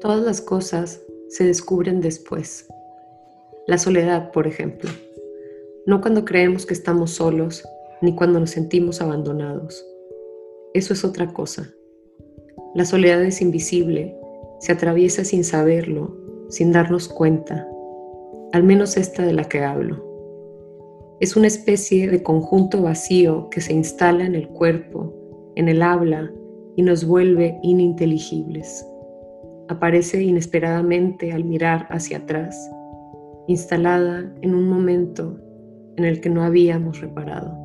Todas las cosas se descubren después. La soledad, por ejemplo. No cuando creemos que estamos solos, ni cuando nos sentimos abandonados. Eso es otra cosa. La soledad es invisible, se atraviesa sin saberlo, sin darnos cuenta, al menos esta de la que hablo. Es una especie de conjunto vacío que se instala en el cuerpo, en el habla y nos vuelve ininteligibles aparece inesperadamente al mirar hacia atrás, instalada en un momento en el que no habíamos reparado.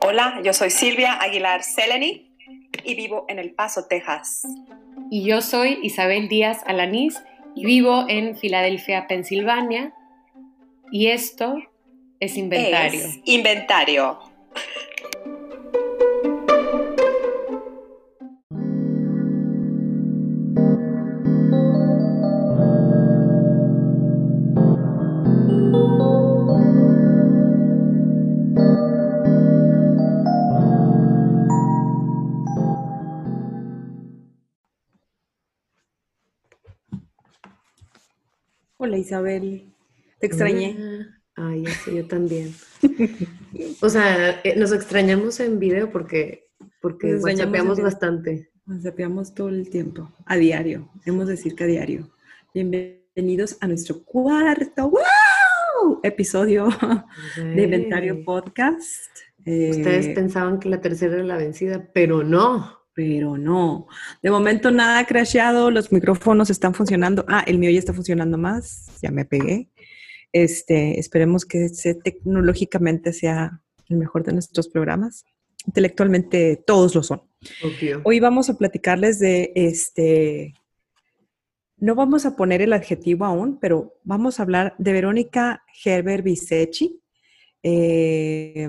Hola, yo soy Silvia Aguilar Seleni y vivo en El Paso, Texas. Y yo soy Isabel Díaz Alanís vivo en Filadelfia, Pensilvania. Y esto es inventario. Es inventario. Hola Isabel, te extrañé. Ay, sí, yo también. o sea, eh, nos extrañamos en video porque, porque nos bastante. Nos todo el tiempo, a diario. Hemos de decir que a diario. Bienvenidos a nuestro cuarto ¡wow! episodio de Inventario Podcast. Ustedes eh, pensaban que la tercera era la vencida, pero no pero no. De momento nada ha crasheado, los micrófonos están funcionando. Ah, el mío ya está funcionando más, ya me pegué. Este, esperemos que tecnológicamente sea el mejor de nuestros programas. Intelectualmente todos lo son. Hoy vamos a platicarles de este. No vamos a poner el adjetivo aún, pero vamos a hablar de Verónica Gerber Bisecchi. Eh,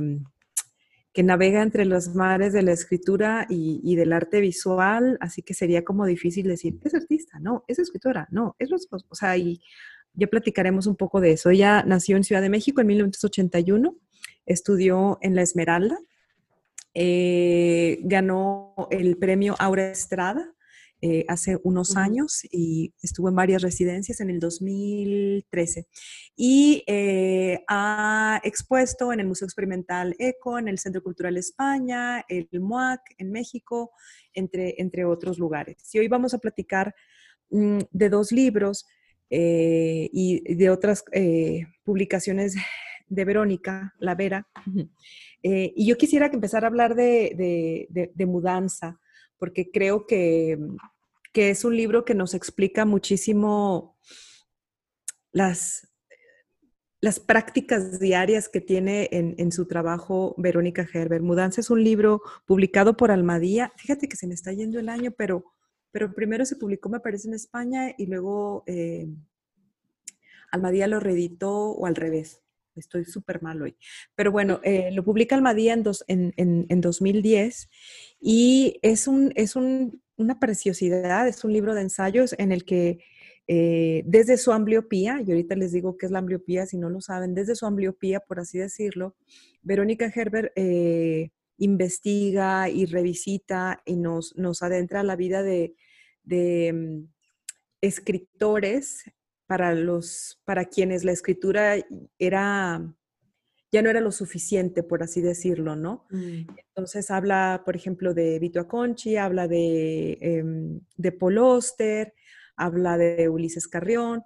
que navega entre los mares de la escritura y, del arte visual, así que sería como difícil decir, es artista, no, es escritora, no, es los o sea, y ya platicaremos un poco de eso. Ella nació en Ciudad de México en 1981, estudió en La Esmeralda, eh, ganó el premio Aura Estrada eh, hace unos años y estuvo en varias residencias en el 2013. Y eh, ha expuesto en el Museo Experimental ECO, en el Centro Cultural España, el MUAC en México, entre, entre otros lugares. Y hoy vamos a platicar mm, de dos libros eh, y de otras publicaciones de Verónica, La Vera. y yo quisiera empezar a hablar de, de mudanza, porque creo que que es un libro que nos explica muchísimo las, las prácticas diarias que tiene en, su trabajo Verónica Gerber. Mudanza es un libro publicado por Almadía. Fíjate que se me está yendo el año, pero, pero primero se publicó, me parece, en España y luego eh, Almadía lo reeditó o al revés. Estoy súper mal hoy. Pero bueno, eh, lo publica Almadía en, en, en, 2010 y es un, es un una preciosidad, es un libro de ensayos en el que eh, desde su ambliopía, y ahorita les digo qué es la ambliopía si no lo saben, desde su ambliopía, por así decirlo, Verónica Gerber eh, investiga y revisita y nos, nos adentra a la vida de, de mm, escritores para, los, para quienes la escritura era ya no era lo suficiente, por así decirlo, ¿no? Mm. Entonces habla, por ejemplo, de Vito Aconchi, habla de, eh, de Paul Oster, habla de Ulises Carrión,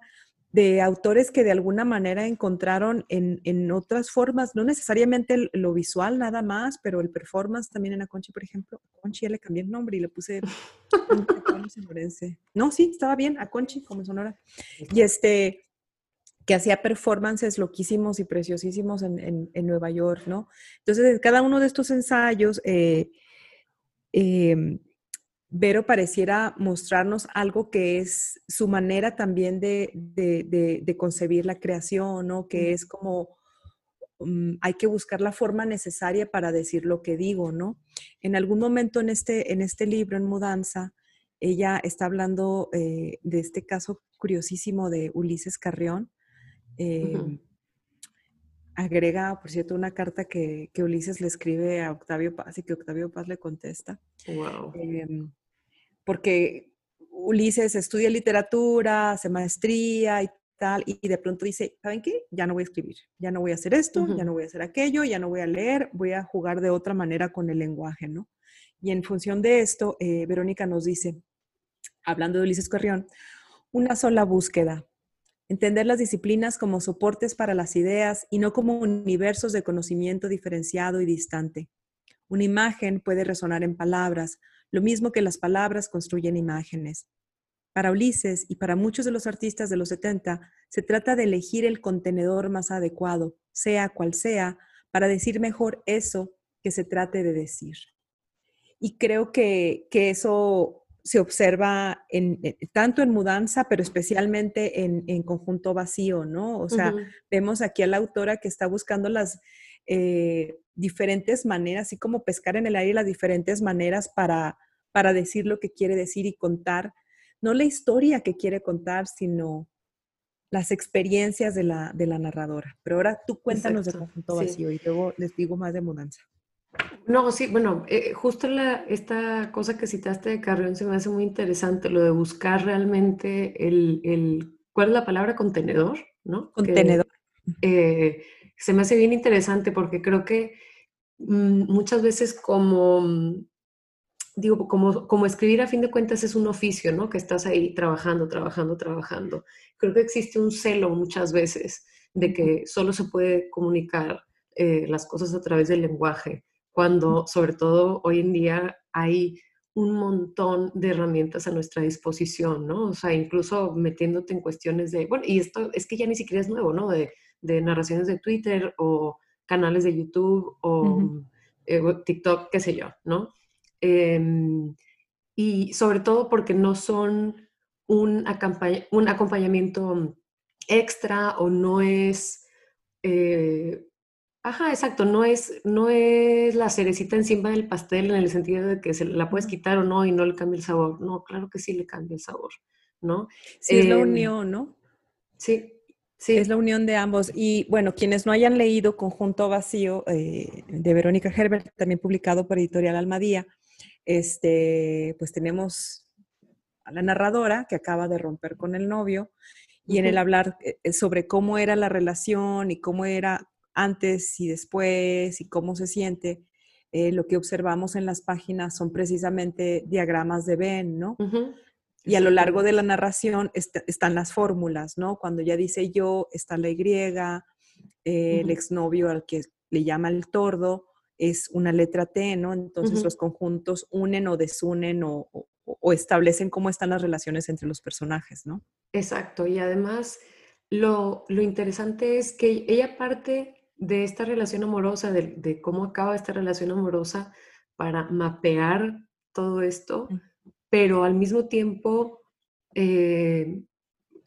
de autores que de alguna manera encontraron en, en, otras formas, no necesariamente lo visual nada más, pero el performance también en Aconchi, por ejemplo. Aconchi ya le cambié el nombre y le puse No, sí, estaba bien, Aconchi como sonora. Y este, que hacía performances loquísimos y preciosísimos en, Nueva York, ¿no? Entonces, cada uno de estos ensayos, eh, em, Vero pareciera mostrarnos algo que es su manera también de, concebir la creación, ¿no? Que es como mm, hay que buscar la forma necesaria para decir lo que digo, ¿no? En algún momento en este, en este libro, en Mudanza, ella está hablando eh, de este caso curiosísimo de Ulises Carrión. Em, agrega, por cierto, una carta que, Ulises le escribe a Octavio Paz y que Octavio Paz le contesta. Wow. Em, porque Ulises estudia literatura, hace maestría y tal, y de pronto dice, ¿saben qué? Ya no voy a escribir, ya no voy a hacer esto, ya no voy a hacer aquello, ya no voy a leer, voy a jugar de otra manera con el lenguaje, ¿no? Y en función de esto, eh, Verónica nos dice, hablando de Ulises Carrión, una sola búsqueda, entender las disciplinas como soportes para las ideas y no como universos de conocimiento diferenciado y distante. Una imagen puede resonar en palabras, lo mismo que las palabras construyen imágenes. Para Ulises y para muchos de los artistas de los 70, se trata de elegir el contenedor más adecuado, sea cual sea, para decir mejor eso que se trate de decir. Y creo que, que eso se observa en, eh, tanto en mudanza, pero especialmente en, conjunto vacío, ¿no? O sea, vemos aquí a la autora que está buscando las eh, diferentes maneras, así como pescar en el aire las diferentes maneras para, para decir lo que quiere decir y contar, no la historia que quiere contar, sino las experiencias de la, de la narradora. Pero ahora tú cuéntanos de conjunto vacío y luego les digo más de mudanza. No, sí, bueno, eh, justo la, esta cosa que citaste de Carrión se me hace muy interesante, lo de buscar realmente el, el ¿cuál es la palabra? Contenedor, ¿no? Contenedor. Eh, se me hace bien interesante porque creo que mm, muchas veces como, mm, digo, como, como escribir a fin de cuentas es un oficio, ¿no? Que estás ahí trabajando, trabajando, trabajando. Creo que existe un celo muchas veces de que solo se puede comunicar eh, las cosas a través del lenguaje cuando sobre todo hoy en día hay un montón de herramientas a nuestra disposición, ¿no? O sea, incluso metiéndote en cuestiones de, bueno, y esto es que ya ni siquiera es nuevo, ¿no? De, narraciones de Twitter o canales de YouTube o eh, TikTok, qué sé yo, ¿no? Em, y sobre todo porque no son un, un acompañamiento extra o no es eh, Ajá, exacto, no es, no es la cerecita encima del pastel en el sentido de que se la puedes quitar o no y no le cambia el sabor. No, claro que sí le cambia el sabor, ¿no? Sí, es la em, unión, ¿no? Sí, sí. Es la unión de ambos. Y bueno, quienes no hayan leído Conjunto Vacío eh, de Verónica Herbert, también publicado por Editorial Almadía, este, pues tenemos a la narradora que acaba de romper con el novio y en el hablar eh, sobre cómo era la relación y cómo era antes y después y cómo se siente, eh, lo que observamos en las páginas son precisamente diagramas de Venn, ¿no? Y a lo largo de la narración están las fórmulas, ¿no? Cuando ya dice yo, está la Y, eh, el exnovio al que le llama el tordo, es una letra T, ¿no? Entonces los conjuntos unen o desunen o, o, establecen cómo están las relaciones entre los personajes, ¿no? Exacto, y además lo, lo interesante es que ella parte de esta relación amorosa, de, cómo acaba esta relación amorosa para mapear todo esto, pero al mismo tiempo, eh,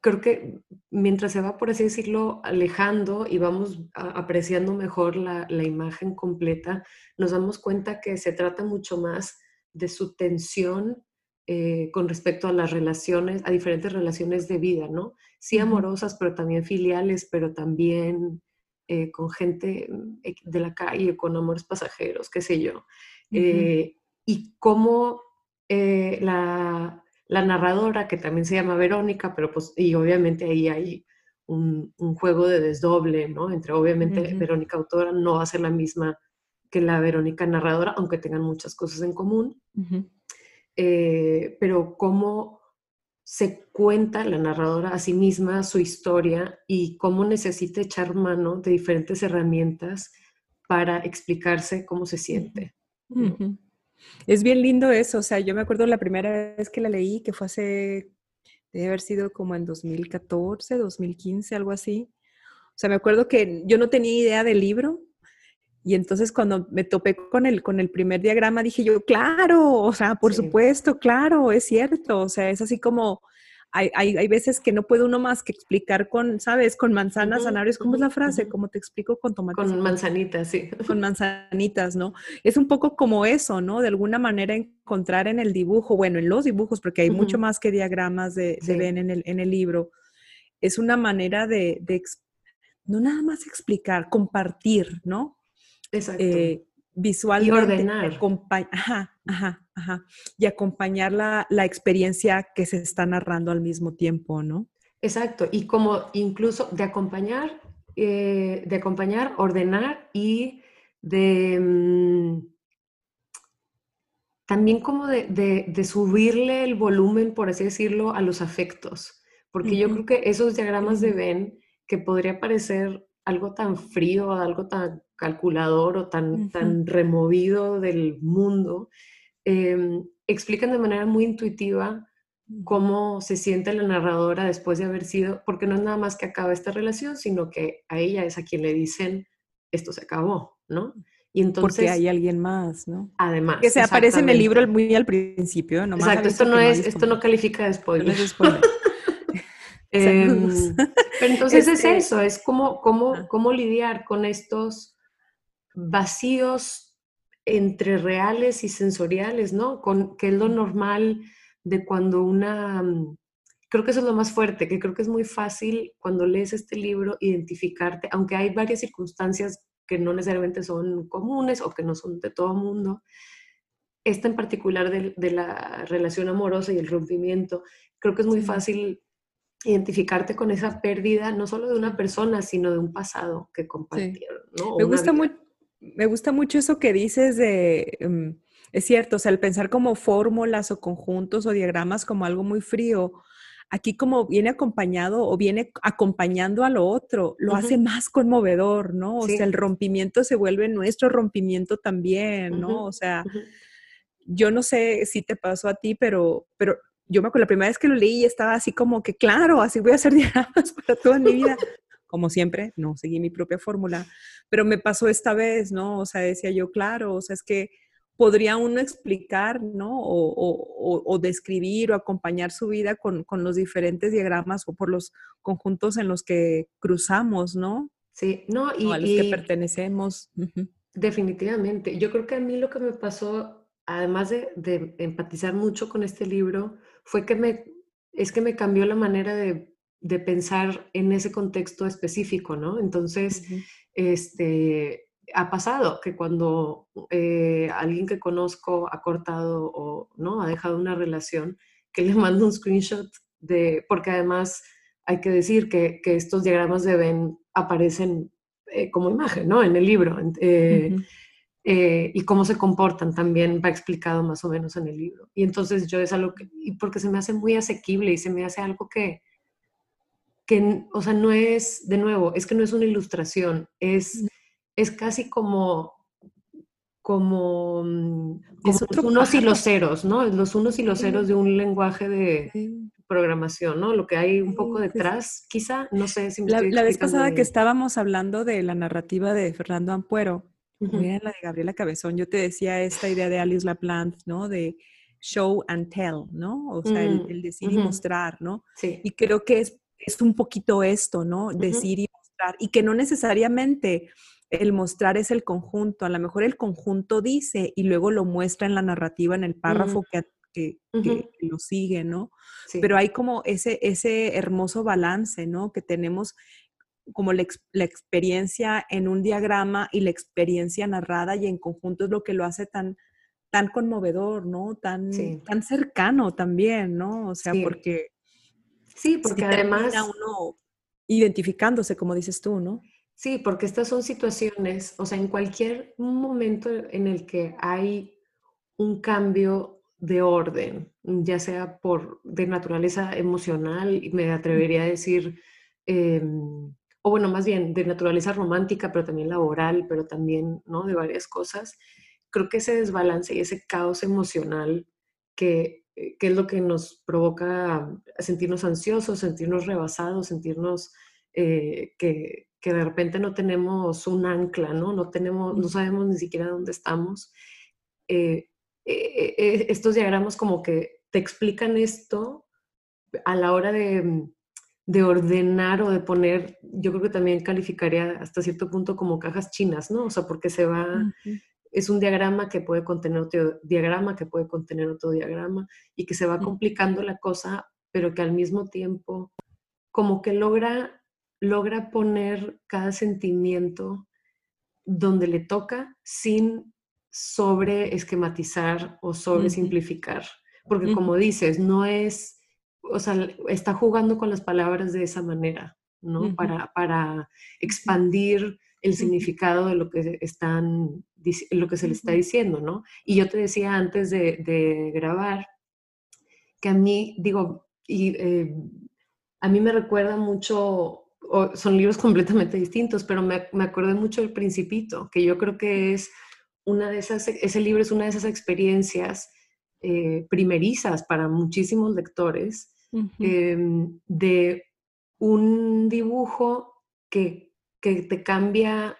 creo que mientras se va, por así decirlo, alejando y vamos apreciando mejor la, imagen completa, nos damos cuenta que se trata mucho más de su tensión eh, con respecto a las relaciones, a diferentes relaciones de vida, ¿no? Sí amorosas, pero también filiales, pero también eh, con gente mm, de la calle, con amores pasajeros, qué sé yo. Eh, y cómo eh, la, narradora, que también se llama Verónica, pero pues, y obviamente ahí hay un, juego de desdoble, ¿no? Entre obviamente Verónica autora no va a ser la misma que la Verónica narradora, aunque tengan muchas cosas en común. pero cómo se cuenta la narradora a sí misma su historia y cómo necesita echar mano de diferentes herramientas para explicarse cómo se siente. Es bien lindo eso, o sea, yo me acuerdo la primera vez que la leí, que fue hace, debe haber sido como en 2014, 2015, algo así. O sea, me acuerdo que yo no tenía idea del libro, y entonces cuando me topé con el, con el primer diagrama dije yo, claro, o sea, por supuesto, claro, es cierto, o sea, es así como hay, hay, hay, veces que no puede uno más que explicar con, ¿sabes? Con manzanas, uh -huh, ¿Cómo es la frase? Como te explico con tomates. Con manzanitas, sí. Con manzanitas, ¿no? Es un poco como eso, ¿no? De alguna manera encontrar en el dibujo, bueno, en los dibujos, porque hay mucho más que diagramas de, de sí. Ben en el, en el libro. Es una manera de, de, no nada más explicar, compartir, ¿no? Exacto. Eh, visualmente. Y ordenar. Ajá, ajá, ajá. Y acompañar la, la, experiencia que se está narrando al mismo tiempo, ¿no? Exacto. Y como incluso de acompañar, eh, de acompañar, ordenar y de... Mmm, también como de, de, de, subirle el volumen, por así decirlo, a los afectos. Porque uh -huh. yo creo que esos diagramas de Ben, que podría parecer algo tan frío, algo tan calculador o tan, uh -huh. tan removido del mundo, eh, explican de manera muy intuitiva cómo se siente la narradora después de haber sido, porque no es nada más que acaba esta relación, sino que a ella es a quien le dicen, esto se acabó, ¿no? Y entonces, porque hay alguien más, ¿no? Además. Que se aparece en el libro muy al principio, ¿no? Exacto, esto no, es, esto no califica de spoiler. No es spoiler. eh, pero entonces este... es eso, es cómo, cómo, cómo lidiar con estos vacíos entre reales y sensoriales, ¿no? Con, que es lo normal de cuando una... Creo que eso es lo más fuerte, que creo que es muy fácil cuando lees este libro identificarte, aunque hay varias circunstancias que no necesariamente son comunes o que no son de todo mundo. Esta en particular de, de la relación amorosa y el rompimiento, creo que es muy fácil identificarte con esa pérdida, no solo de una persona, sino de un pasado que compartieron. Sí. ¿no? Me, gusta muy, me gusta mucho eso que dices de, um, es cierto, o sea, el pensar como fórmulas o conjuntos o diagramas como algo muy frío, aquí como viene acompañado o viene acompañando a lo otro, lo uh -huh. hace más conmovedor, ¿no? O sí. sea, el rompimiento se vuelve nuestro rompimiento también, ¿no? Uh -huh. O sea, uh -huh. yo no sé si te pasó a ti, pero, pero yo me acuerdo la primera vez que lo leí estaba así como que, claro, así voy a hacer diagramas para toda mi vida. Como siempre, no seguí mi propia fórmula, pero me pasó esta vez, ¿no? O sea, decía yo, claro, o sea, es que podría uno explicar, ¿no? O, o, o, describir o acompañar su vida con, con, los diferentes diagramas o por los conjuntos en los que cruzamos, ¿no? Sí, no, y, o a los y que pertenecemos. Definitivamente. Yo creo que a mí lo que me pasó, además de, de, empatizar mucho con este libro, fue que me, es que me cambió la manera de, de pensar en ese contexto específico, ¿no? Entonces, uh -huh. este, ha pasado que cuando eh, alguien que conozco ha cortado o no ha dejado una relación, que le mando un screenshot de, porque además hay que decir que, que estos diagramas de Ben aparecen eh, como imagen, ¿no? En el libro. Eh, uh -huh. Y cómo se comportan también va explicado más o menos en el libro. Y entonces yo es algo que, y porque se me hace muy asequible y se me hace algo que, que, o sea, no es, de nuevo, es que no es una ilustración, es es casi como, como, mm, como los unos y los ceros, ¿no? Los unos y los ceros de un lenguaje de programación, ¿no? Lo que hay un poco detrás, quizá, no sé si me La, la vez pasada bien. que estábamos hablando de la narrativa de Fernando Ampuero, uh -huh. la de Gabriela Cabezón, yo te decía esta idea de Alice Laplante, ¿no? De show and tell, ¿no? O sea, el, el, decir y mostrar, ¿no? Sí. Y creo que es, es un poquito esto, ¿no? Decir y mostrar. Y que no necesariamente el mostrar es el conjunto. A lo mejor el conjunto dice y luego lo muestra en la narrativa, en el párrafo mm. que, que, uh -huh. que, lo sigue, ¿no? Sí. Pero hay como ese, ese hermoso balance, ¿no? Que tenemos como la, la, experiencia en un diagrama y la experiencia narrada y en conjunto es lo que lo hace tan, tan conmovedor, ¿no? Tan, sí. tan cercano también, ¿no? O sea, sí. porque... Sí, porque si además... Uno identificándose, como dices tú, ¿no? Sí, porque estas son situaciones, o sea, en cualquier momento en el que hay un cambio de orden, ya sea por de naturaleza emocional, me atrevería a decir, eh, o bueno, más bien de naturaleza romántica, pero también laboral, pero también, ¿no? De varias cosas. Creo que ese desbalance y ese caos emocional que, que es lo que nos provoca sentirnos ansiosos, sentirnos rebasados, sentirnos eh, que, que de repente no tenemos un ancla, ¿no? No, tenemos, no sabemos ni siquiera dónde estamos. Eh, eh, eh, estos diagramas como que te explican esto, a la hora de, de, ordenar o de poner, yo creo que también calificaría hasta cierto punto como cajas chinas, ¿no? O sea, porque se va, es un diagrama que puede contener otro diagrama, que puede contener otro diagrama y que se va complicando la cosa, pero que al mismo tiempo como que logra, logra poner cada sentimiento donde le toca sin sobre esquematizar o sobre simplificar. Porque como dices, no es, o sea, está jugando con las palabras de esa manera, ¿no? para, para expandir el significado de lo que están lo que se le está diciendo, ¿no? Y yo te decía antes de, grabar que a mí, digo, y eh, a mí me recuerda mucho, son libros completamente distintos, pero me, me acordé mucho del Principito, que yo creo que es una de esas, ese libro es una de esas experiencias eh, primerizas para muchísimos lectores em, de un dibujo que, que te cambia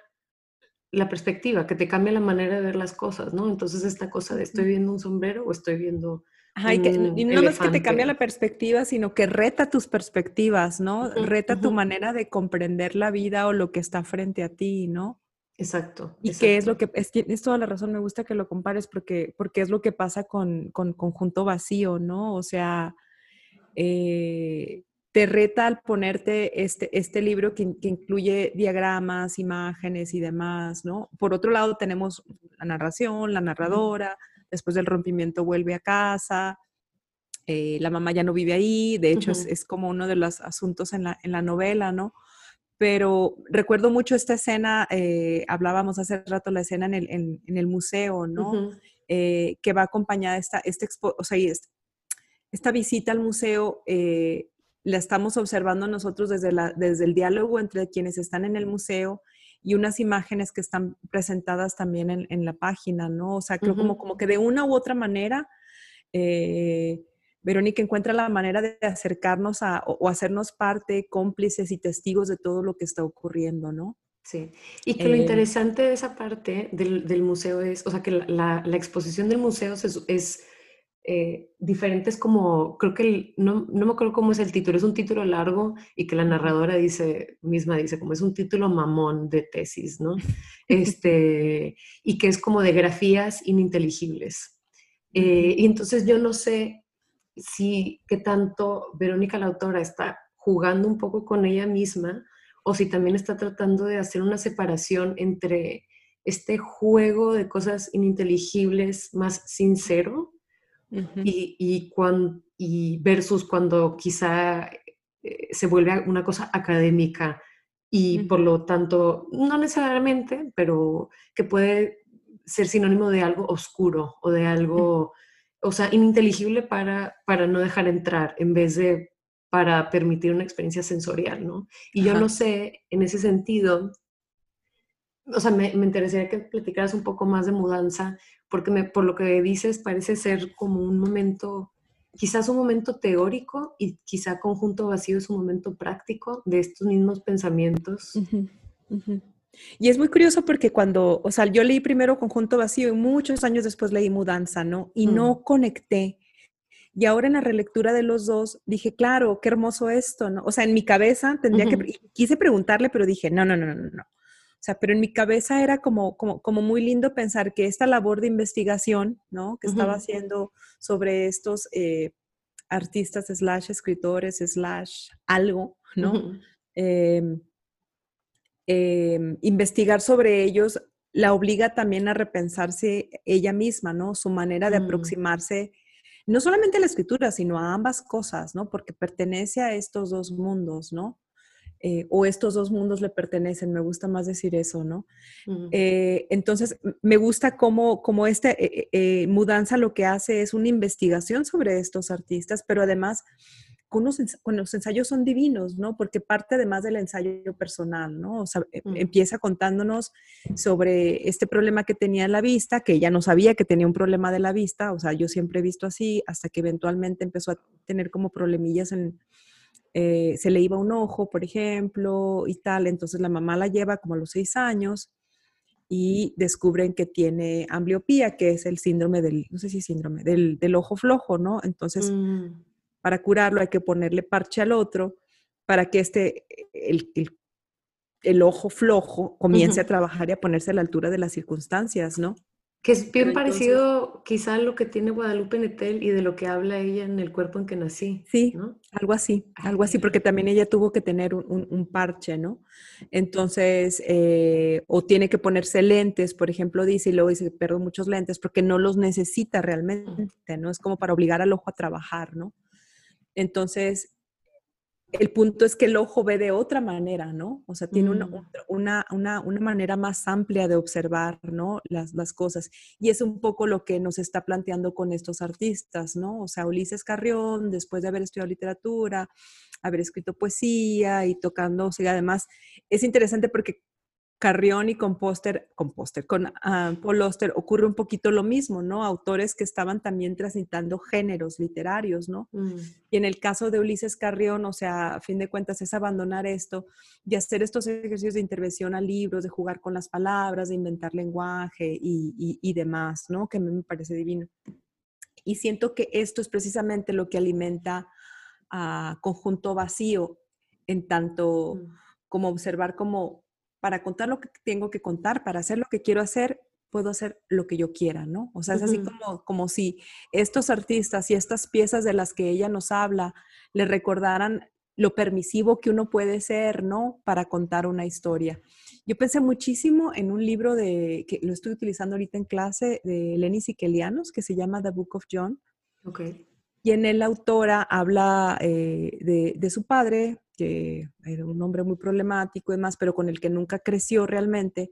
la perspectiva, que te cambia la manera de ver las cosas, ¿no? Entonces esta cosa de estoy viendo un sombrero o estoy viendo... y, no es que te cambia la perspectiva, sino que reta tus perspectivas, ¿no? reta tu manera de comprender la vida o lo que está frente a ti, ¿no? Exacto. Y qué es lo que, es, es, toda la razón, me gusta que lo compares porque, porque es lo que pasa con, con conjunto vacío, ¿no? O sea, eh, te reta al ponerte este, este libro que, incluye diagramas, imágenes y demás, ¿no? Por otro lado, tenemos la narración, la narradora, después del rompimiento vuelve a casa, eh, la mamá ya no vive ahí, de hecho es, como uno de los asuntos en la, en la novela, ¿no? Pero recuerdo mucho esta escena, eh, hablábamos hace rato la escena en el, en, el museo, ¿no? Eh, que va acompañada esta, este o sea, esta visita al museo la estamos observando nosotros desde, la, desde el diálogo entre quienes están en el museo y unas imágenes que están presentadas también en, la página, ¿no? O sea, creo como, como que de una u otra manera, eh, Verónica encuentra la manera de acercarnos a, o, hacernos parte, cómplices y testigos de todo lo que está ocurriendo, ¿no? Sí, y que lo eh, interesante de esa parte del, museo es, o sea, que la, la, exposición del museo es eh, diferentes como, creo que, no, no, me acuerdo cómo es el título, es un título largo y que la narradora dice, misma dice, como es un título mamón de tesis, ¿no? Este, y que es como de grafías ininteligibles. Eh, y entonces yo no sé si, qué tanto Verónica la autora está jugando un poco con ella misma o si también está tratando de hacer una separación entre este juego de cosas ininteligibles más sincero y, y, y, versus cuando quizá eh, se vuelve una cosa académica y por lo tanto, no necesariamente, pero que puede ser sinónimo de algo oscuro o de algo, o sea, ininteligible para, para no dejar entrar en vez de para permitir una experiencia sensorial, ¿no? Y yo no sé, en ese sentido, o sea, me, me, interesaría que platicaras un poco más de mudanza, porque me, por lo que dices parece ser como un momento, quizás un momento teórico y quizá conjunto vacío es un momento práctico de estos mismos pensamientos. Y es muy curioso porque cuando, o sea, yo leí primero Conjunto Vacío y muchos años después leí Mudanza, ¿no? Y no mm. conecté. Y ahora en la relectura de los dos dije, claro, qué hermoso esto, ¿no? O sea, en mi cabeza tendría que, quise preguntarle, pero dije, no, no, no, no, no. O sea, pero en mi cabeza era como, como, como muy lindo pensar que esta labor de investigación, ¿no? Que estaba haciendo sobre estos eh, artistas, slash escritores, slash algo, ¿no? Em, em, investigar sobre ellos la obliga también a repensarse ella misma, ¿no? Su manera de mm. aproximarse, no solamente a la escritura, sino a ambas cosas, ¿no? Porque pertenece a estos dos mundos, ¿no? Eh, o estos dos mundos le pertenecen, me gusta más decir eso, ¿no? Eh, entonces, me gusta cómo, cómo esta eh, mudanza lo que hace es una investigación sobre estos artistas, pero además con los, los, ensayos son divinos, ¿no? Porque parte además del ensayo personal, ¿no? O sea, empieza contándonos sobre este problema que tenía en la vista, que ella no sabía que tenía un problema de la vista, o sea, yo siempre he visto así, hasta que eventualmente empezó a tener como problemillas en, eh, se le iba un ojo, por ejemplo, y tal. Entonces la mamá la lleva como a los seis años y descubren que tiene ambliopía, que es el síndrome del, no sé si síndrome, del, ojo flojo, ¿no? Entonces, mm. para curarlo hay que ponerle parche al otro para que este, el, el, ojo flojo comience a trabajar y a ponerse a la altura de las circunstancias, ¿no? Que es bien parecido quizá a lo que tiene Guadalupe Netel y de lo que habla ella en el cuerpo en que nací. Sí, algo así, algo así, porque también ella tuvo que tener un, parche, ¿no? Entonces, eh, o tiene que ponerse lentes, por ejemplo, dice, y luego dice, perdón, muchos lentes, porque no los necesita realmente, ¿no? Es como para obligar al ojo a trabajar, ¿no? Entonces, el punto es que el ojo ve de otra manera, ¿no? O sea, tiene una, mm. manera más amplia de observar, ¿no? Las, las, cosas. Y es un poco lo que nos está planteando con estos artistas, ¿no? O sea, Ulises Carrión, después de haber estudiado literatura, haber escrito poesía y tocando, o sea, además es interesante porque Carrión y con Póster, con Póster, con uh, Paul Oster ocurre un poquito lo mismo, ¿no? Autores que estaban también transitando géneros literarios, ¿no? Mm. Y en el caso de Ulises Carrión, o sea, a fin de cuentas es abandonar esto y hacer estos ejercicios de intervención a libros, de jugar con las palabras, de inventar lenguaje y, y, demás, ¿no? Que a mí me parece divino. Y siento que esto es precisamente lo que alimenta a Conjunto Vacío, en tanto mm. como observar como para contar lo que tengo que contar, para hacer lo que quiero hacer, puedo hacer lo que yo quiera, ¿no? O sea, es así como, como si estos artistas y estas piezas de las que ella nos habla le recordaran lo permisivo que uno puede ser, ¿no? Para contar una historia. Yo pensé muchísimo en un libro de, que lo estoy utilizando ahorita en clase, de Lenny Sikelianos, que se llama The Book of John. Okay. Y en él la autora habla eh, de, de, su padre, que era un hombre muy problemático y demás, pero con el que nunca creció realmente.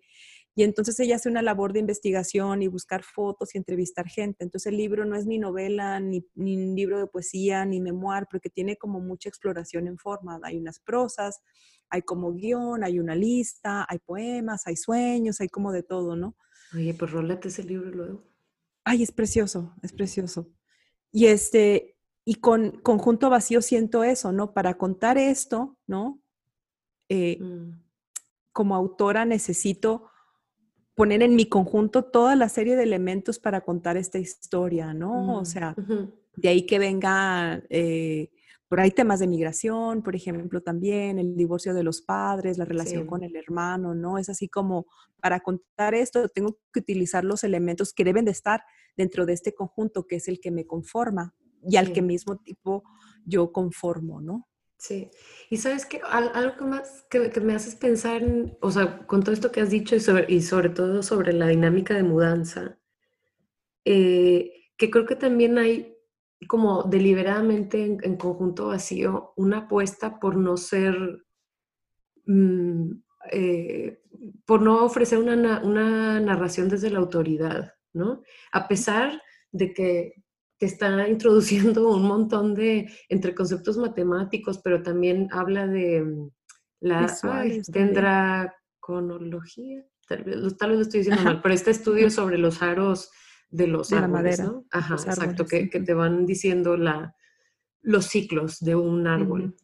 Y entonces ella hace una labor de investigación y buscar fotos y entrevistar gente. Entonces el libro no es ni novela, ni, ni un libro de poesía, ni memoir, porque tiene como mucha exploración en forma. Hay unas prosas, hay como guion, hay una lista, hay poemas, hay sueños, hay como de todo, ¿no? Oye, pues rolate ese libro luego. Ay, es precioso, es precioso. Y este, y con conjunto vacío siento eso, ¿no? Para contar esto, ¿no? Eh, mm. Como autora necesito poner en mi conjunto toda la serie de elementos para contar esta historia, ¿no? O mm, sea, de ahí que venga, eh, por ahí temas de migración, por ejemplo, también el divorcio de los padres, la relación con el hermano, ¿no? Es así como, para contar esto, tengo que utilizar los elementos que deben de estar dentro de este conjunto, que es el que me conforma, y al que mismo tipo yo conformo, ¿no? Sí, y sabes que algo que más que, me haces pensar, o sea, con todo esto que has dicho y sobre, y sobre todo sobre la dinámica de mudanza, eh, que creo que también hay como deliberadamente en, conjunto vacío una apuesta por no ser, mm, eh, por no ofrecer una, una narración desde la autoridad, ¿no? A pesar de que que está introduciendo un montón de, entre conceptos matemáticos, pero también habla de mm, la dendraconología, tal vez, tal vez lo estoy diciendo mal, pero este estudio sobre los aros de los de árboles, la madera, ¿no? Ajá, exacto, que, que, te van diciendo la, los ciclos de un árbol.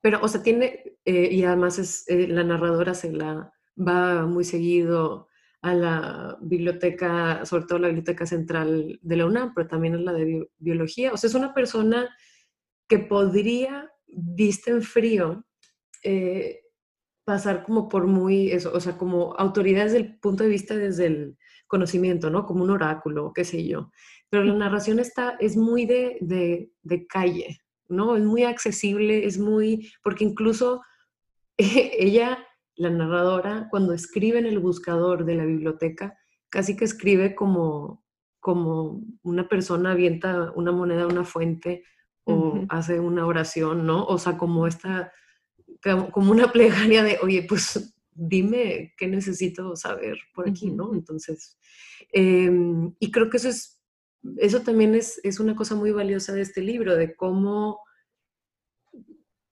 Pero, o sea, tiene, eh, y además es, eh, la narradora se la va muy seguido a la biblioteca, sobre todo la biblioteca central de la UNAM, pero también a la de biología. O sea, es una persona que podría, vista en frío, eh, pasar como por muy, eso, o sea, como autoridad desde el punto de vista desde el conocimiento, ¿no? Como un oráculo, qué sé yo. Pero la narración está, es muy de, de, de calle, ¿no? Es muy accesible, es muy, porque incluso ella la narradora, cuando escribe en el buscador de la biblioteca, casi que escribe como, como una persona avienta una moneda a una fuente o hace una oración, ¿no? O sea, como esta, como una plegaria de, oye, pues dime qué necesito saber por aquí, ¿no? Entonces, em, y creo que eso es, eso también es, es una cosa muy valiosa de este libro, de cómo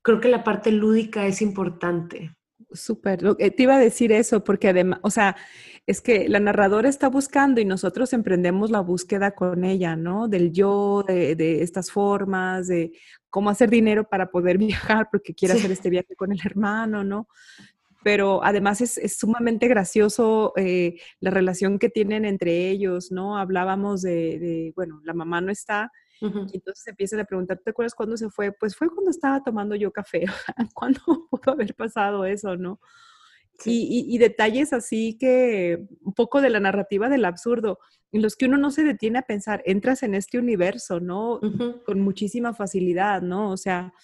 creo que la parte lúdica es importante, Súper, te iba a decir eso porque además, o sea, es que la narradora está buscando y nosotros emprendemos la búsqueda con ella, ¿no? Del yo, de, estas formas, de cómo hacer dinero para poder viajar porque quiere hacer este viaje con el hermano, ¿no? Pero además es, sumamente gracioso eh, la relación que tienen entre ellos, ¿no? Hablábamos de, de, bueno, la mamá no está Y entonces empiezan a preguntar, ¿te acuerdas cuándo se fue? Pues fue cuando estaba tomando yo café. ¿Cuándo pudo haber pasado eso, no? Y, detalles así que un poco de la narrativa del absurdo, en los que uno no se detiene a pensar, entras en este universo, ¿no? Con muchísima facilidad, ¿no? O sea,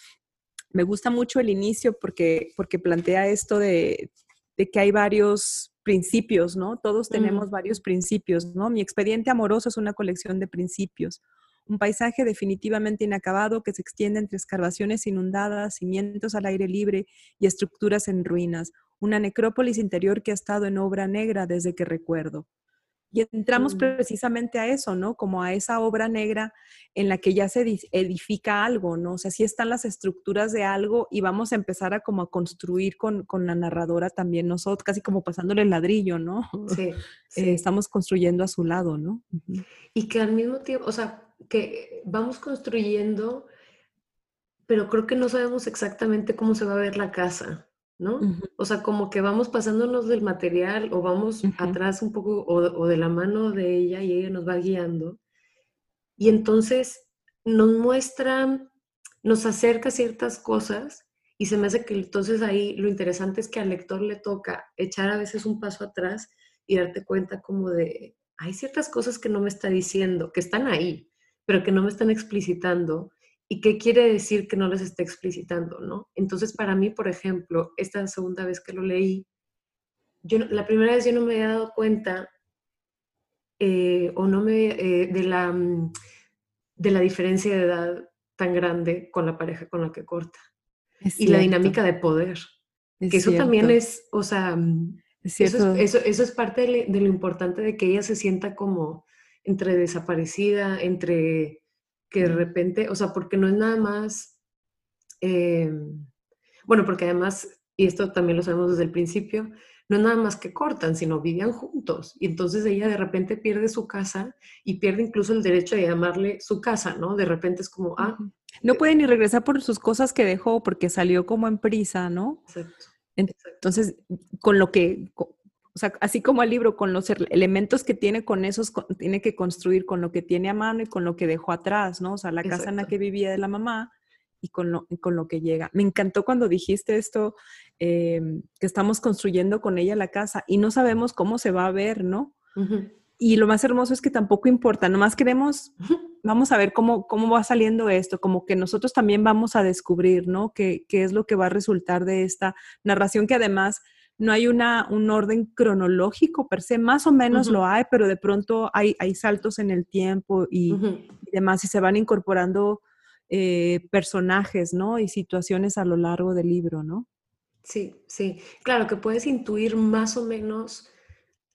me gusta mucho el inicio porque, porque plantea esto de, de que hay varios principios, ¿no? Todos tenemos varios principios, ¿no? Mi expediente amoroso es una colección de principios. Un paisaje definitivamente inacabado que se extiende entre excavaciones inundadas, cimientos al aire libre y estructuras en ruinas. Una necrópolis interior que ha estado en obra negra desde que recuerdo. Y entramos mm. precisamente a eso, ¿no? Como a esa obra negra en la que ya se edifica algo, ¿no? O sea, sí están las estructuras de algo y vamos a empezar a como a construir con, la narradora también nosotros, casi como pasándole el ladrillo, ¿no? Sí. Eh, estamos construyendo a su lado, ¿no? Y que al mismo tiempo, o sea, que vamos construyendo, pero creo que no sabemos exactamente cómo se va a ver la casa. ¿no? O sea, como que vamos pasándonos del material o vamos atrás un poco o, de la mano de ella y ella nos va guiando. Y entonces nos muestra, nos acerca ciertas cosas y se me hace que entonces ahí lo interesante es que al lector le toca echar a veces un paso atrás y darte cuenta como de, hay ciertas cosas que no me está diciendo, que están ahí, pero que no me están explicitando ¿Y qué quiere decir que no les esté explicitando, no? Entonces, para mí, por ejemplo, esta segunda vez que lo leí, yo, la primera vez yo no me había dado cuenta eh, o no me, eh, de, la, mm, de la diferencia de edad tan grande con la pareja con la que corta. y la dinámica de poder. que eso también es, o sea, eso es, eso, es, parte de, lo importante de que ella se sienta como entre desaparecida, entre que de repente, o sea, porque no es nada más, eh, bueno, porque además, y esto también lo sabemos desde el principio, no es nada más que cortan, sino vivían juntos. Y entonces ella de repente pierde su casa y pierde incluso el derecho de llamarle su casa, ¿no? De repente es como, ah. No puede ni regresar por sus cosas que dejó porque salió como en prisa, ¿no? Exacto. Entonces, con lo que, o sea, así como el libro, con los elementos que tiene, con esos tiene que construir con lo que tiene a mano y con lo que dejó atrás, ¿no? O sea, la casa en la que vivía de la mamá y con lo, con lo que llega. Me encantó cuando dijiste esto, em, que estamos construyendo con ella la casa y no sabemos cómo se va a ver, ¿no? Y lo más hermoso es que tampoco importa, nomás queremos, vamos a ver cómo, cómo va saliendo esto, como que nosotros también vamos a descubrir, ¿no? qué es lo que va a resultar de esta narración que además no hay una, un orden cronológico per se, más o menos lo hay, pero de pronto hay, hay saltos en el tiempo y, demás, y se van incorporando eh, personajes, ¿no? Y situaciones a lo largo del libro, ¿no? Sí, sí. Claro que puedes intuir más o menos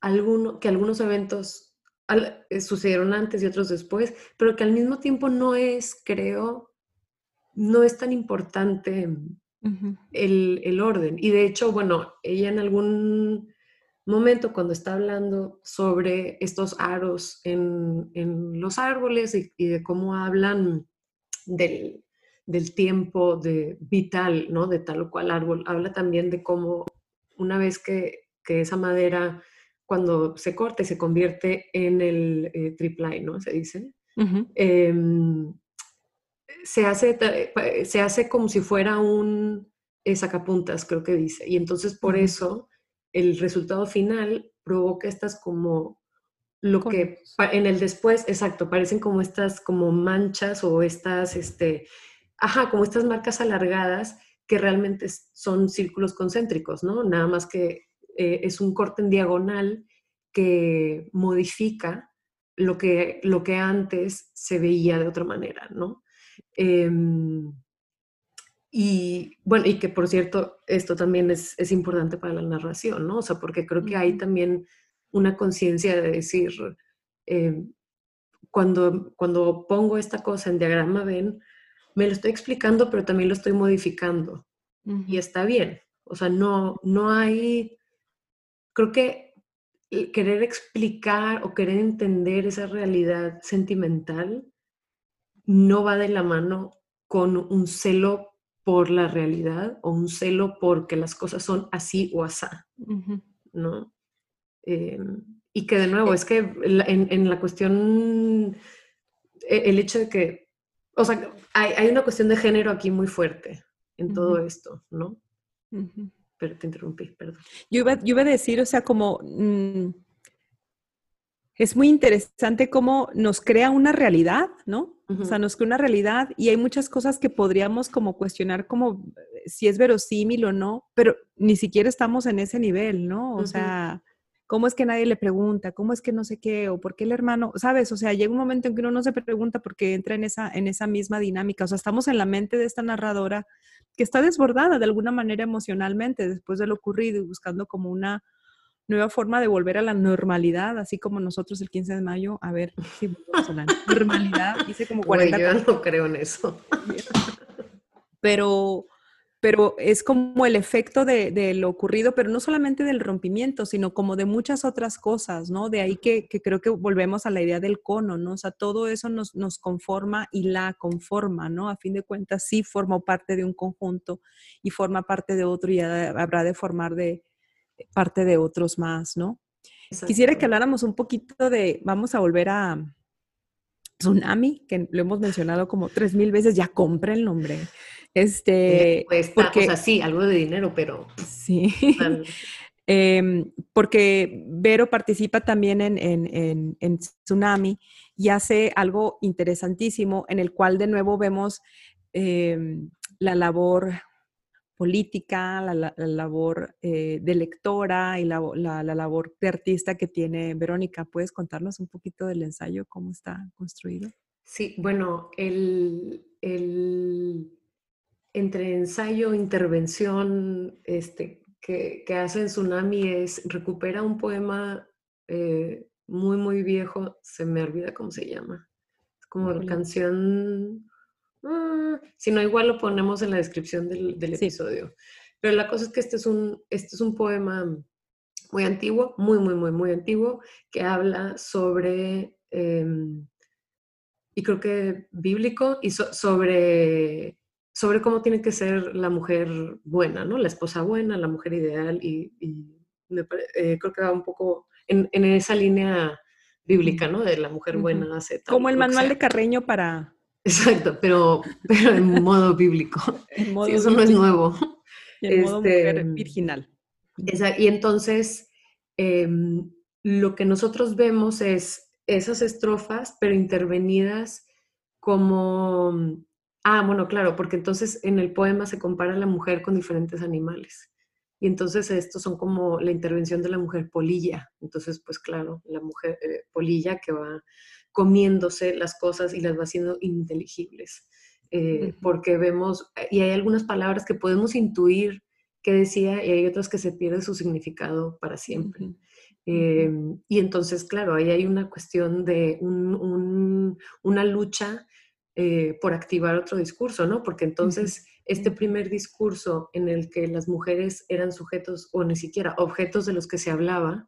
alguno, que algunos eventos eh, sucedieron antes y otros después, pero que al mismo tiempo no es, creo, no es tan importante el, orden. Y de hecho, bueno, ella en algún momento cuando está hablando sobre estos aros en, los árboles y, de cómo hablan del, tiempo de vital, ¿no? De tal o cual árbol, habla también de cómo una vez que, esa madera, cuando se corta y se convierte en el eh, tripline, ¿no? Se dice se hace, se hace como si fuera un eh, sacapuntas, creo que dice. Y entonces por eso el resultado final provoca estas como lo que en el después, exacto, parecen como estas como manchas o estas, este, ajá, como estas marcas alargadas que realmente son círculos concéntricos, ¿no? Nada más que eh, es un corte en diagonal que modifica lo que, lo que antes se veía de otra manera, ¿no? Em, y bueno, y que por cierto, esto también es, es, importante para la narración, ¿no? O sea, porque creo que hay también una conciencia de decir, em, cuando, cuando pongo esta cosa en diagrama, ven, me lo estoy explicando, pero también lo estoy modificando. Y está bien. O sea, no, no hay, creo que querer explicar o querer entender esa realidad sentimental no va de la mano con un celo por la realidad o un celo porque las cosas son así o asá, ¿no? Em, y que de nuevo, eh es que en, la cuestión, e, el hecho de que o sea, hay, una cuestión de género aquí muy fuerte en todo esto, ¿no? Pero te interrumpí, perdón. Yo iba, yo iba a decir, o sea, como... Mm, es muy interesante cómo nos crea una realidad, ¿no? O sea, nos crea una realidad y hay muchas cosas que podríamos como cuestionar como eh, si es verosímil o no, pero ni siquiera estamos en ese nivel, ¿no? O sea, ¿cómo es que nadie le pregunta? ¿Cómo es que no sé qué? ¿O por qué el hermano? ¿Sabes? O sea, llega un momento en que uno no se pregunta porque entra en esa, en esa misma dinámica. O sea, estamos en la mente de esta narradora que está desbordada de alguna manera emocionalmente después de lo ocurrido y buscando como una nueva forma de volver a la normalidad, así como nosotros el 15 de mayo, a ver si volvemos a la normalidad. Hice como 40 Yo no creo en eso. Pero, pero es como el efecto de, lo ocurrido, pero no solamente del rompimiento, sino como de muchas otras cosas, ¿no? De ahí que, creo que volvemos a la idea del cono, ¿no? O sea, todo eso nos, nos conforma y la conforma, ¿no? A fin de cuentas, sí forma parte de un conjunto y forma parte de otro y habrá de formar de, parte de otros más, ¿no? Quisiera que habláramos un poquito de, vamos a volver a Tsunami, que lo hemos mencionado como tres mil veces, ya compré el nombre. Este, pues, porque, o sea, sí, algo de dinero, pero... Sí. Em, porque Vero participa también en, en, en, Tsunami y hace algo interesantísimo en el cual de nuevo vemos em, la labor política, la, labor eh, de lectora y la, labor de artista que tiene Verónica. ¿Puedes contarnos un poquito del ensayo, cómo está construido? Sí, bueno, el, entre ensayo, intervención este, que, hace en Tsunami es, recupera un poema eh, muy, muy viejo, se me olvida cómo se llama. Es como la canción Ah, si no, igual lo ponemos en la descripción del, episodio. Pero la cosa es que este es un, este es un poema muy antiguo, muy, muy, muy, muy antiguo, que habla sobre, em, y creo que bíblico, y sobre, sobre cómo tiene que ser la mujer buena, ¿no? La esposa buena, la mujer ideal, y, eh, creo que va un poco en, esa línea bíblica, ¿no? De la mujer buena hace Como el manual de Carreño para Exacto, pero, pero en modo bíblico. eso no es nuevo. en modo este, virginal. y entonces, em, lo que nosotros vemos es esas estrofas, pero intervenidas como... Ah, bueno, claro, porque entonces en el poema se compara a la mujer con diferentes animales. Y entonces estos son como la intervención de la mujer polilla. Entonces, pues claro, la mujer eh, polilla que va comiéndose las cosas y las va haciendo inteligibles. Eh, porque vemos, y hay algunas palabras que podemos intuir que decía y hay otras que se pierde su significado para siempre. Em, y entonces, claro, ahí hay una cuestión de una lucha eh, por activar otro discurso, ¿no? Porque entonces este primer discurso en el que las mujeres eran sujetos o ni siquiera objetos de los que se hablaba,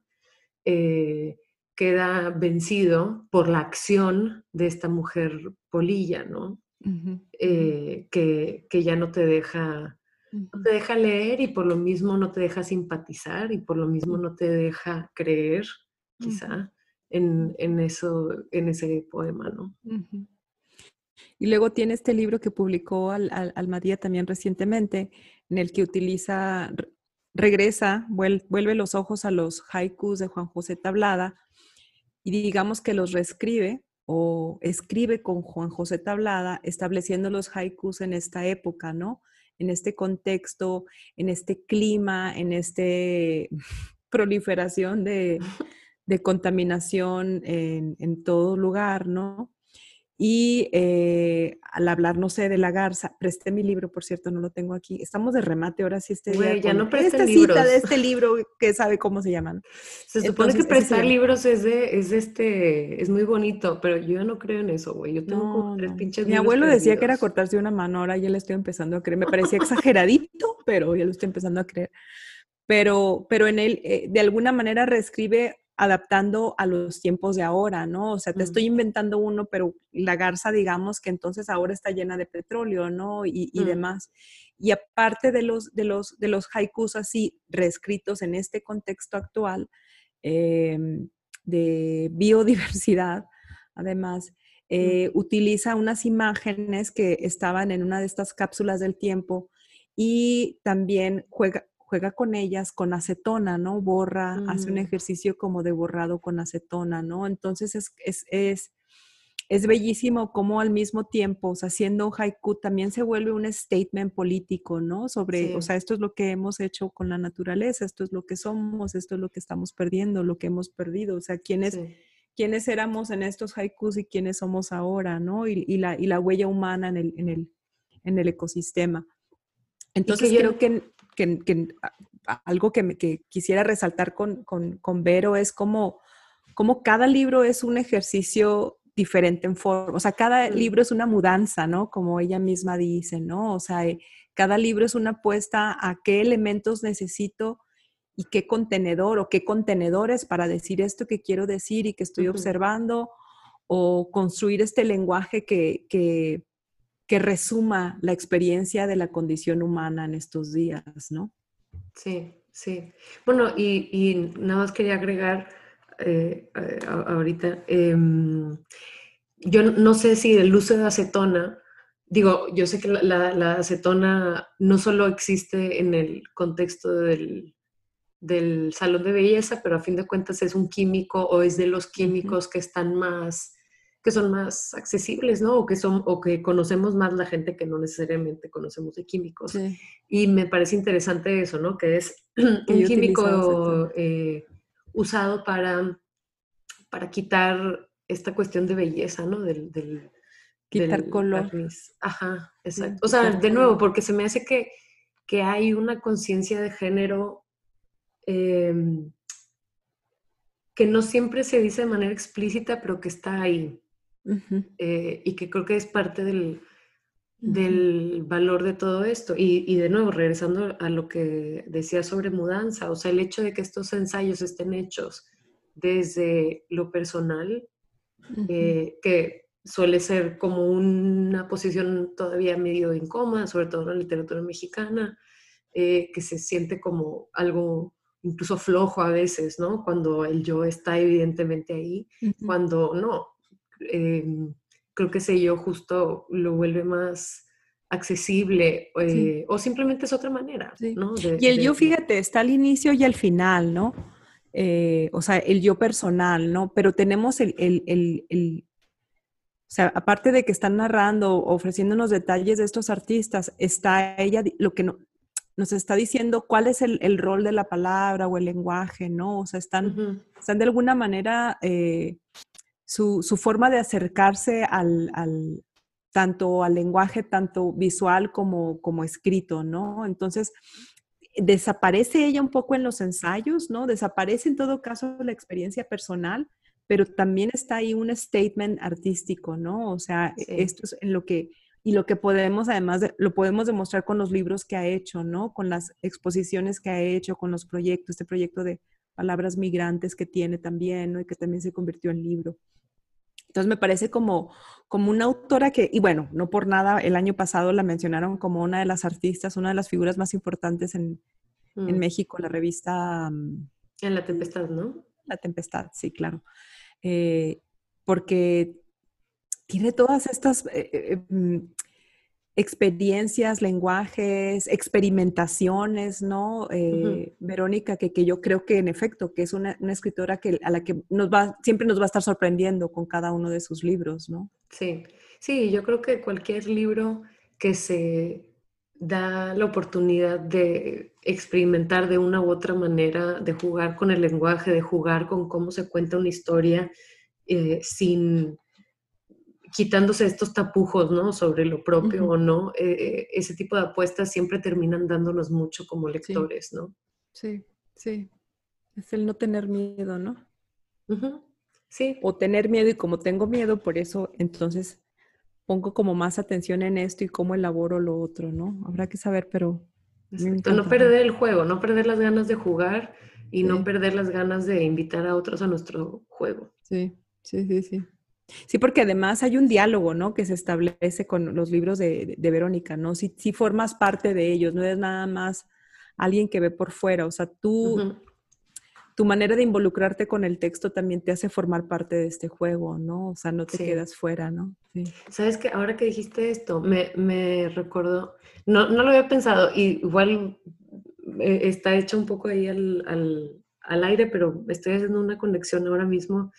eh, queda vencido por la acción de esta mujer polilla, ¿no? Eh, que, ya no te deja, te deja leer y por lo mismo no te deja simpatizar y por lo mismo no te deja creer, quizá, en, eso, en ese poema, ¿no? Y luego tiene este libro que publicó Al, Almadía también recientemente, en el que utiliza, regresa, vuelve los ojos a los haikus de Juan José Tablada, y digamos que los reescribe o escribe con Juan José Tablada, estableciendo los haikus en esta época, ¿no? En este contexto, en este clima, en esta proliferación de, contaminación en, en, todo lugar, ¿no? Y eh, al hablar, no sé, de la garza, presté mi libro, por cierto, no lo tengo aquí. Estamos de remate ahora sí este día. ya no esta cita de este libro que sabe cómo se llaman. Se supone que prestar libros es de, es este, es muy bonito, pero yo no creo en eso, güey. Yo tengo como tres pinches Mi abuelo decía que era cortarse una mano, ahora ya le estoy empezando a creer. Me parecía exageradito, pero ya lo estoy empezando a creer. Pero, pero en él, eh, de alguna manera, reescribe adaptando a los tiempos de ahora, ¿no? O sea, te estoy inventando uno, pero la garza, digamos que entonces ahora está llena de petróleo, ¿no? Y, mm. demás. Y aparte de los, de, los, de los haikus así reescritos en este contexto actual em, de biodiversidad, además, eh, utiliza unas imágenes que estaban en una de estas cápsulas del tiempo y también juega, juega con ellas con acetona, ¿no? Borra, hace un mm. ejercicio como de borrado con acetona, ¿no? Entonces es, es, es, es bellísimo como al mismo tiempo, o sea, haciendo un haiku también se vuelve un statement político, ¿no? Sobre, o sea, esto es lo que hemos hecho con la naturaleza, esto es lo que somos, esto es lo que estamos perdiendo, lo que hemos perdido, o sea, quiénes, quiénes éramos en estos haikus y quiénes somos ahora, ¿no? Y, y, la, y la, huella humana en el, en el, en el ecosistema. Entonces creo que, que, que, algo que, que, quisiera resaltar con, con, con Vero es como, como cada libro es un ejercicio diferente en forma. O sea, cada libro es una mudanza, ¿no? Como ella misma dice, ¿no? O sea, eh, cada libro es una apuesta a qué elementos necesito y qué contenedor o qué contenedores para decir esto que quiero decir y que estoy observando o construir este lenguaje que, que, que, resuma la experiencia de la condición humana en estos días, ¿no? Sí, sí. Bueno, y, y nada más quería agregar eh, ahorita. Em, yo no sé si el uso de acetona, digo, yo sé que la, acetona no solo existe en el contexto del, salón de belleza, pero a fin de cuentas es un químico o es de los químicos que están más que son más accesibles, ¿no? O que son o que conocemos más la gente que no necesariamente conocemos de químicos. Y me parece interesante eso, ¿no? Que es un químico usado para, para quitar esta cuestión de belleza, ¿no? Del, del quitar color. Ajá, exacto. o sea, de nuevo, porque se me hace que, que hay una conciencia de género em, que no siempre se dice de manera explícita, pero que está ahí. Eh, y que creo que es parte del, del valor de todo esto. Y, de nuevo, regresando a lo que decía sobre mudanza, o sea, el hecho de que estos ensayos estén hechos desde lo personal, eh, que suele ser como una posición todavía medio incómoda, sobre todo en la literatura mexicana, eh, que se siente como algo incluso flojo a veces, ¿no? Cuando el yo está evidentemente ahí, cuando no. Em, creo que ese yo justo lo vuelve más accesible eh, o simplemente es otra manera. ¿no? y el yo, fíjate, está al inicio y al final, ¿no? Eh, o sea, el yo personal, ¿no? Pero tenemos el, el, el, o sea, aparte de que están narrando, ofreciéndonos detalles de estos artistas, está ella, lo que no, nos está diciendo cuál es el, el, rol de la palabra o el lenguaje, ¿no? O sea, están, están de alguna manera eh, su, forma de acercarse al, tanto al lenguaje, tanto visual como, como escrito, ¿no? Entonces, desaparece ella un poco en los ensayos, ¿no? Desaparece en todo caso la experiencia personal, pero también está ahí un statement artístico, ¿no? O sea, esto es en lo que, y lo que podemos, además, lo podemos demostrar con los libros que ha hecho, ¿no? Con las exposiciones que ha hecho, con los proyectos, este proyecto de palabras migrantes que tiene también, ¿no? Y que también se convirtió en libro. Entonces me parece como, como una autora que, y bueno, no por nada, el año pasado la mencionaron como una de las artistas, una de las figuras más importantes en, en mm. México, la revista... Mm, en La Tempestad, ¿no? La Tempestad, sí, claro. Eh, porque tiene todas estas eh, eh, mm, experiencias, lenguajes, experimentaciones, ¿no? Eh, Verónica, que, que, yo creo que en efecto, que es una, una, escritora que, a la que nos va, siempre nos va a estar sorprendiendo con cada uno de sus libros, ¿no? Sí, sí, yo creo que cualquier libro que se da la oportunidad de experimentar de una u otra manera, de jugar con el lenguaje, de jugar con cómo se cuenta una historia eh, sin quitándose estos tapujos, ¿no? Sobre lo propio o no, eh, eh, ese tipo de apuestas siempre terminan dándonos mucho como lectores, ¿no? Sí, sí. Es el no tener miedo, ¿no? Sí. O tener miedo y como tengo miedo, por eso entonces pongo como más atención en esto y cómo elaboro lo otro, ¿no? Habrá que saber, pero... No perder el juego, no perder las ganas de jugar y no perder las ganas de invitar a otros a nuestro juego. Sí, sí, sí, sí. Sí, porque además hay un diálogo, ¿no? Que se establece con los libros de, Verónica, ¿no? Si, si, formas parte de ellos, no es nada más alguien que ve por fuera, o sea, tú, tu manera de involucrarte con el texto también te hace formar parte de este juego, ¿no? O sea, no te Sí. quedas fuera, ¿no? Sí. ¿Sabes que Ahora que dijiste esto, me, me recordó, no, no lo había pensado, y igual eh, está hecho un poco ahí al, al- al aire, pero estoy haciendo una conexión ahora mismo,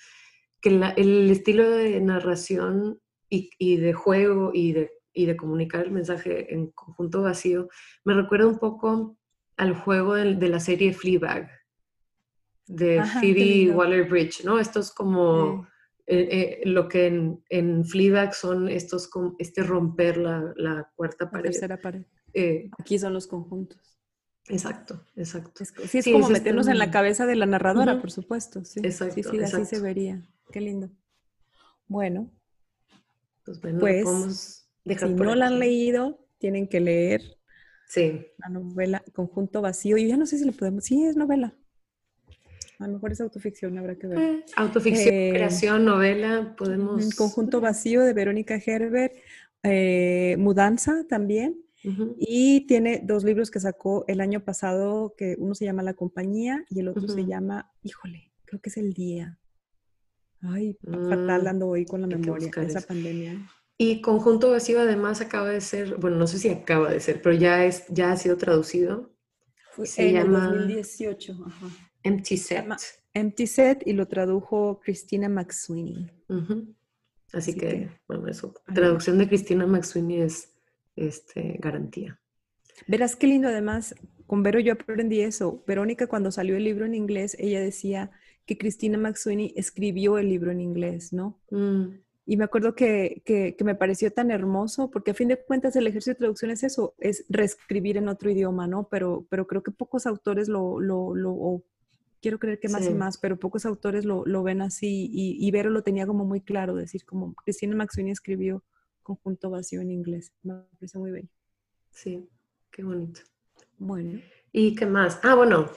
que la- el estilo de narración y, y de juego y de, y de comunicar el mensaje en conjunto vacío, me recuerda un poco al juego de, la serie Fleabag, de Ajá, Phoebe. Waller-Bridge, ¿no? Esto es como eh, eh, lo que en, en Fleabag son estos, este romper la, la cuarta La pared. tercera pared. Eh, Aquí son los conjuntos. exacto, exacto. Es, sí, es Sí, como es meternos en la este- cabeza de la narradora, por supuesto. Sí, Exacto, sí, sí, así se vería. Qué lindo. Bueno, Pues, bueno, Pues, dejar si no la han leído, tienen que leer Sí, la novela Conjunto Vacío. Y ya no sé si le podemos. Sí, es novela. A lo mejor es autoficción, habrá que ver. Eh, autoficción, Eh, creación, novela, podemos... Conjunto Vacío de Verónica Herbert. eh, Mudanza también. Y tiene dos libros que sacó el año pasado, que uno se llama La Compañía y el otro se llama, híjole, creo que es El Día. Ay, fatal Mm, ando hoy con la memoria, buscar esa eso. pandemia. Y Conjunto Vacío además acaba de ser, bueno, no sé si acaba de ser, pero ya, es, ya ha sido traducido. Fue Se en llama- el 2018, ajá. Empty Set. Empty Set y lo tradujo Christina McSweeney. Así Así que, que, bueno, eso. Traducción de Cristina McSweeney es este, garantía. Verás qué lindo, además, con Vero yo aprendí eso. Verónica, cuando salió el libro en inglés, ella decía que Christina McSweeney escribió el libro en inglés, ¿no? Mm, Y me acuerdo que, que- que me pareció tan hermoso, porque a fin de cuentas el ejercicio de traducción es eso, es reescribir en otro idioma, ¿no? Pero, pero creo que pocos autores lo, lo, lo- o quiero creer que más Sí. y más, pero pocos autores lo, lo ven así. Y, y Vero lo tenía como muy claro, decir como Cristina McSweeney escribió Conjunto Vacío en inglés. Me parece muy bello. sí, qué bonito. Bueno, ¿Y qué más? Ah, bueno,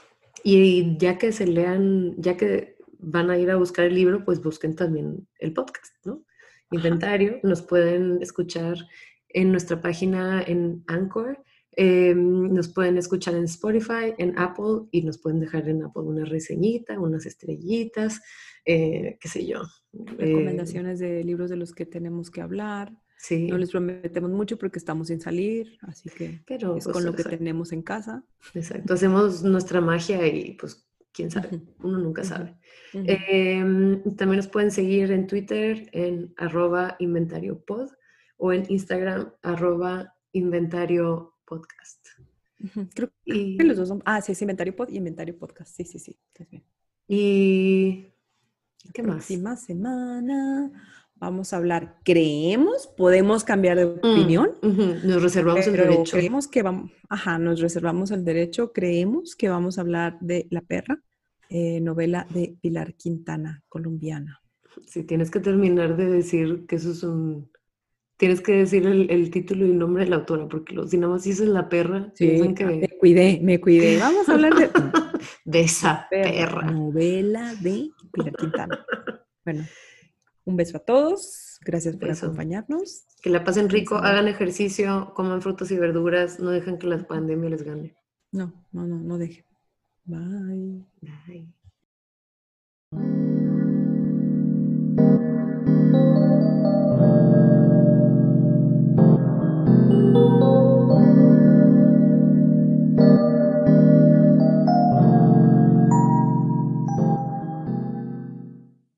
y ya que se lean, ya que van a ir a buscar el libro, pues busquen también el podcast, ¿no? Inventario, nos pueden escuchar en nuestra página en Anchor, eh, nos pueden escuchar en Spotify, en Apple, y nos pueden dejar en Apple una reseñita, unas estrellitas, eh, qué sé yo. eh, recomendaciones de libros de los que tenemos que hablar. Sí, No les prometemos mucho porque estamos sin salir, así que pero es pues, con lo que exacto, tenemos en casa. exacto, hacemos nuestra magia y pues quién sabe, uno nunca sabe. Em, también nos pueden seguir en Twitter en arroba inventariopod o en Instagram arroba inventario podcast. Creo Y, que los dos son. Ah, sí, es inventario pod y inventario podcast. Sí, sí, sí. bien. y ¿qué La más? próxima semana vamos a hablar. ¿Creemos? ¿Podemos cambiar de Mm, opinión? Nos reservamos el derecho. creemos que vamos, ajá, nos reservamos el derecho, creemos que vamos a hablar de La Perra, eh, novela de Pilar Quintana, colombiana. Si tienes que terminar de decir que eso es un... Tienes que decir el, el título y el nombre de la autora, porque los, si nada más dices la perra, piensan me que cuidé, me cuidé. Vamos a hablar de de esa Perra, perra. novela de Pilar Quintana. Bueno, un beso a todos, gracias por Beso. acompañarnos. Que la pasen rico, hagan ejercicio, coman frutas y verduras, no dejen que la pandemia les gane. No, no, no, no dejen. Bye. Bye.